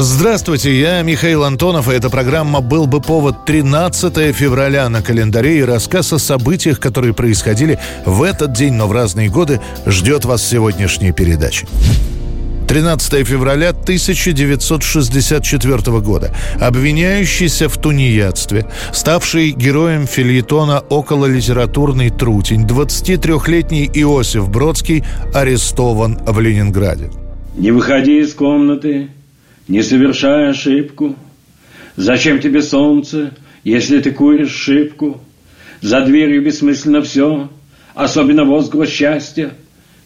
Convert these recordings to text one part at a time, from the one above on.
Здравствуйте, я Михаил Антонов, и эта программа «Был бы повод» 13 февраля на календаре и рассказ о событиях, которые происходили в этот день, но в разные годы, ждет вас сегодняшняя передача. 13 февраля 1964 года. Обвиняющийся в тунеядстве, ставший героем фильетона около литературный трутень, 23-летний Иосиф Бродский арестован в Ленинграде. Не выходи из комнаты, не совершай ошибку. Зачем тебе солнце, если ты куришь шибку? За дверью бессмысленно все, особенно возглас счастья.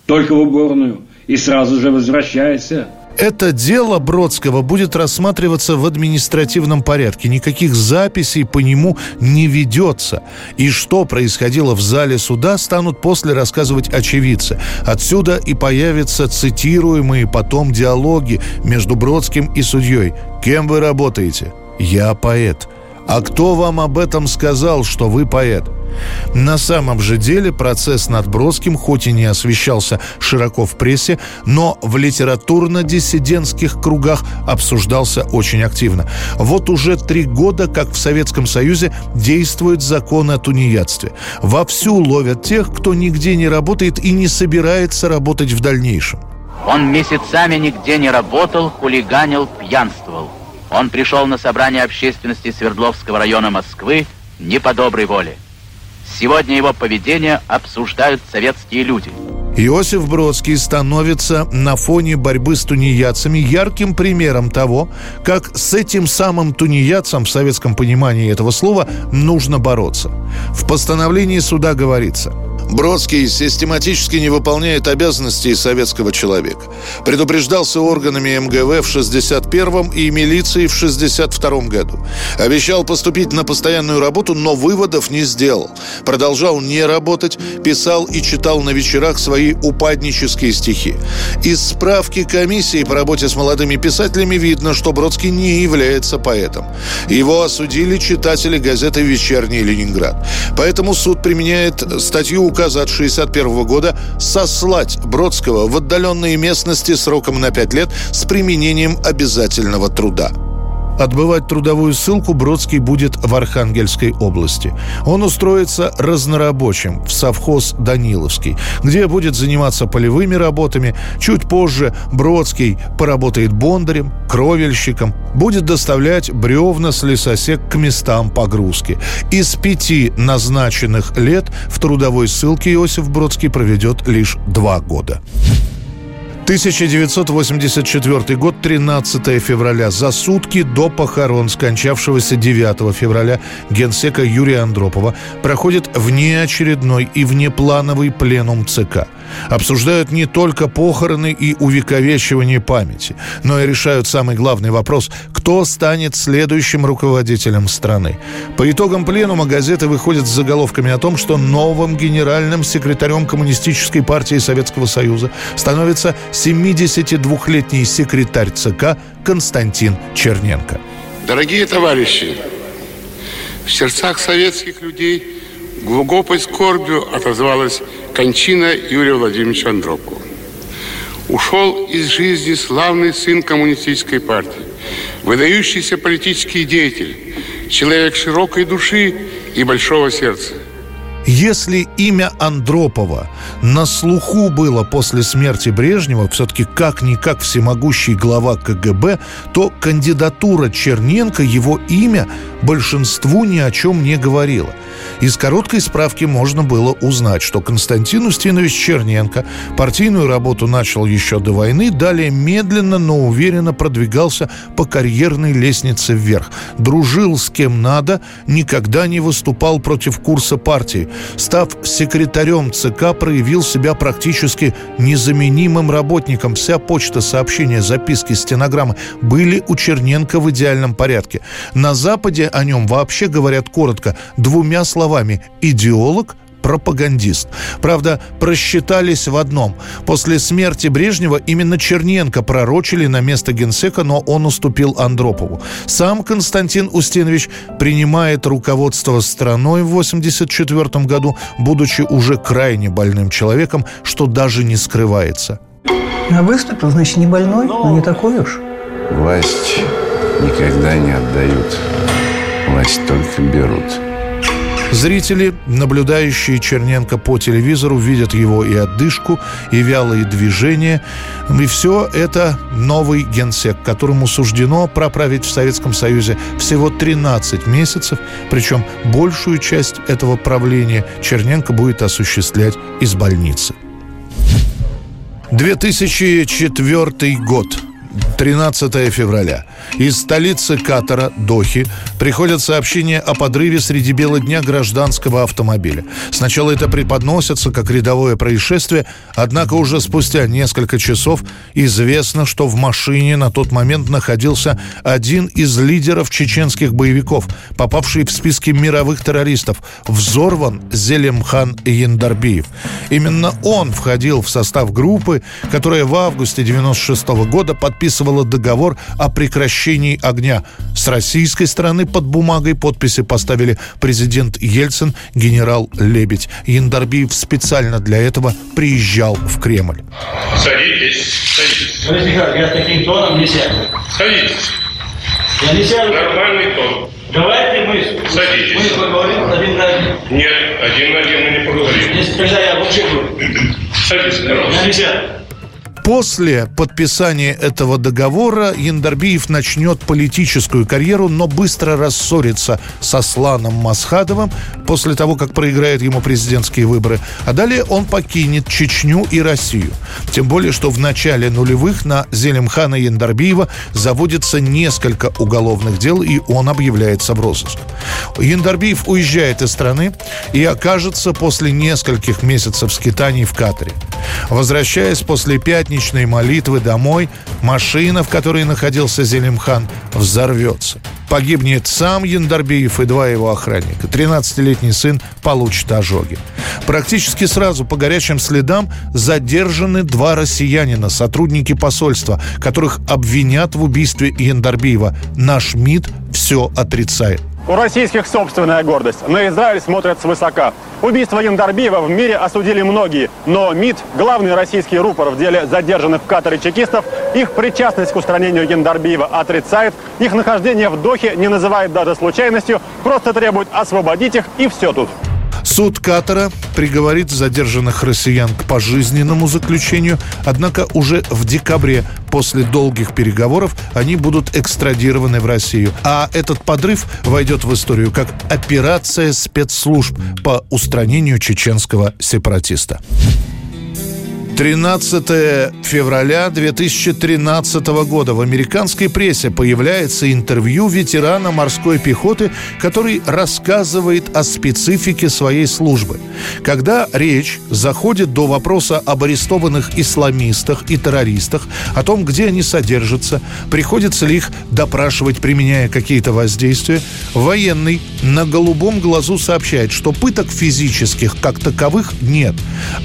Только в уборную и сразу же возвращайся – это дело Бродского будет рассматриваться в административном порядке. Никаких записей по нему не ведется. И что происходило в зале суда, станут после рассказывать очевидцы. Отсюда и появятся цитируемые потом диалоги между Бродским и судьей. «Кем вы работаете?» «Я поэт». «А кто вам об этом сказал, что вы поэт?» На самом же деле процесс над Бродским хоть и не освещался широко в прессе, но в литературно-диссидентских кругах обсуждался очень активно. Вот уже три года, как в Советском Союзе действует закон о тунеядстве. Вовсю ловят тех, кто нигде не работает и не собирается работать в дальнейшем. Он месяцами нигде не работал, хулиганил, пьянствовал. Он пришел на собрание общественности Свердловского района Москвы не по доброй воле. Сегодня его поведение обсуждают советские люди. Иосиф Бродский становится на фоне борьбы с тунеядцами ярким примером того, как с этим самым тунеядцем в советском понимании этого слова нужно бороться. В постановлении суда говорится – Бродский систематически не выполняет обязанностей советского человека. Предупреждался органами МГВ в 61-м и милицией в 62-м году. Обещал поступить на постоянную работу, но выводов не сделал. Продолжал не работать, писал и читал на вечерах свои упаднические стихи. Из справки комиссии по работе с молодыми писателями видно, что Бродский не является поэтом. Его осудили читатели газеты «Вечерний Ленинград». Поэтому суд применяет статью указа от 61 года сослать Бродского в отдаленные местности сроком на 5 лет с применением обязательного труда. Отбывать трудовую ссылку Бродский будет в Архангельской области. Он устроится разнорабочим в совхоз Даниловский, где будет заниматься полевыми работами. Чуть позже Бродский поработает бондарем, кровельщиком, будет доставлять бревна с лесосек к местам погрузки. Из пяти назначенных лет в трудовой ссылке Иосиф Бродский проведет лишь два года. 1984 год, 13 февраля. За сутки до похорон скончавшегося 9 февраля генсека Юрия Андропова проходит внеочередной и внеплановый пленум ЦК – обсуждают не только похороны и увековечивание памяти, но и решают самый главный вопрос – кто станет следующим руководителем страны. По итогам пленума газеты выходят с заголовками о том, что новым генеральным секретарем Коммунистической партии Советского Союза становится 72-летний секретарь ЦК Константин Черненко. Дорогие товарищи, в сердцах советских людей глубокой скорбью отозвалась кончина Юрия Владимировича Андропова. Ушел из жизни славный сын коммунистической партии, выдающийся политический деятель, человек широкой души и большого сердца. Если имя Андропова на слуху было после смерти Брежнева, все-таки как-никак всемогущий глава КГБ, то кандидатура Черненко, его имя, большинству ни о чем не говорила. Из короткой справки можно было узнать, что Константин Устинович Черненко партийную работу начал еще до войны, далее медленно, но уверенно продвигался по карьерной лестнице вверх. Дружил с кем надо, никогда не выступал против курса партии, Став секретарем ЦК, проявил себя практически незаменимым работником. Вся почта, сообщения, записки, стенограммы были у Черненко в идеальном порядке. На Западе о нем вообще говорят коротко, двумя словами – идеолог – пропагандист. Правда, просчитались в одном. После смерти Брежнева именно Черненко пророчили на место генсека, но он уступил Андропову. Сам Константин Устинович принимает руководство страной в 1984 году, будучи уже крайне больным человеком, что даже не скрывается. А выступил, значит, не больной, но не такой уж. Власть никогда не отдают. Власть только берут. Зрители, наблюдающие Черненко по телевизору, видят его и отдышку, и вялые движения. И все это новый генсек, которому суждено проправить в Советском Союзе всего 13 месяцев, причем большую часть этого правления Черненко будет осуществлять из больницы. 2004 год. 13 февраля. Из столицы Катара, Дохи, приходят сообщения о подрыве среди бела дня гражданского автомобиля. Сначала это преподносится как рядовое происшествие, однако уже спустя несколько часов известно, что в машине на тот момент находился один из лидеров чеченских боевиков, попавший в списки мировых террористов, взорван Зелемхан Яндарбиев. Именно он входил в состав группы, которая в августе 96 года подписала подписывала договор о прекращении огня. С российской стороны под бумагой подписи поставили президент Ельцин, генерал Лебедь. Яндарбиев специально для этого приезжал в Кремль. Садитесь, садитесь. я с таким тоном не сяду. Садитесь. Я не сяду. Нормальный тон. Давайте мы, Садитесь. мы поговорим один на один. Нет, один на один мы не поговорим. Если тогда я вообще говорю. Садитесь, Я пожалуйста. не сяду. После подписания этого договора Яндарбиев начнет политическую карьеру, но быстро рассорится со Сланом Масхадовым после того, как проиграет ему президентские выборы. А далее он покинет Чечню и Россию. Тем более, что в начале нулевых на Зелимхана Яндарбиева заводится несколько уголовных дел, и он объявляется в розыск. Яндарбиев уезжает из страны и окажется после нескольких месяцев скитаний в Катаре. Возвращаясь после пятничной молитвы домой, машина, в которой находился Зелимхан, взорвется. Погибнет сам Яндарбиев и два его охранника. 13-летний сын получит ожоги. Практически сразу по горячим следам задержаны два россиянина, сотрудники посольства, которых обвинят в убийстве Яндарбиева. Наш МИД все отрицает. У российских собственная гордость. На Израиль смотрят свысока. Убийство Яндарбиева в мире осудили многие. Но МИД, главный российский рупор в деле задержанных в Катаре чекистов, их причастность к устранению Яндарбиева отрицает. Их нахождение в Дохе не называет даже случайностью. Просто требует освободить их и все тут. Суд Катара приговорит задержанных россиян к пожизненному заключению, однако уже в декабре после долгих переговоров они будут экстрадированы в Россию. А этот подрыв войдет в историю как операция спецслужб по устранению чеченского сепаратиста. 13 февраля 2013 года в американской прессе появляется интервью ветерана морской пехоты, который рассказывает о специфике своей службы. Когда речь заходит до вопроса об арестованных исламистах и террористах, о том, где они содержатся, приходится ли их допрашивать, применяя какие-то воздействия, военный на голубом глазу сообщает, что пыток физических как таковых нет,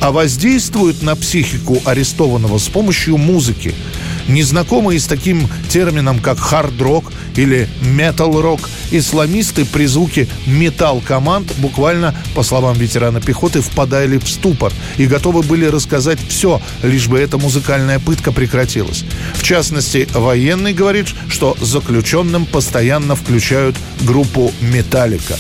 а воздействуют на психику психику арестованного с помощью музыки. Незнакомые с таким термином, как хард-рок или метал-рок, исламисты при звуке металл-команд буквально, по словам ветерана пехоты, впадали в ступор и готовы были рассказать все, лишь бы эта музыкальная пытка прекратилась. В частности, военный говорит, что заключенным постоянно включают группу «Металлика».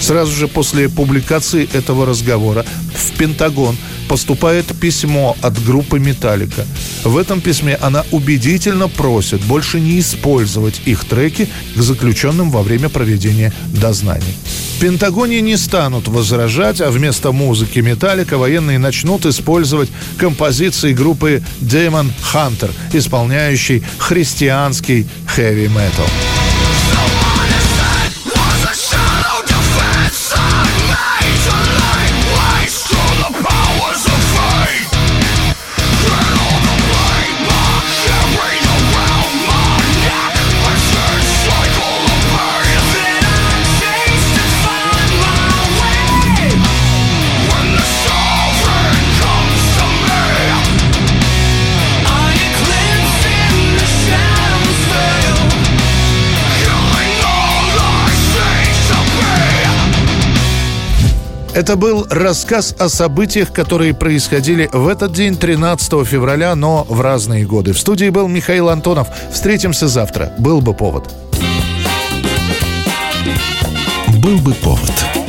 Сразу же после публикации этого разговора в Пентагон поступает письмо от группы «Металлика». В этом письме она убедительно просит больше не использовать их треки к заключенным во время проведения дознаний. Пентагоне не станут возражать, а вместо музыки «Металлика» военные начнут использовать композиции группы Demon Hunter, исполняющей христианский хэви-метал. Это был рассказ о событиях, которые происходили в этот день, 13 февраля, но в разные годы. В студии был Михаил Антонов. Встретимся завтра. Был бы повод. Был бы повод.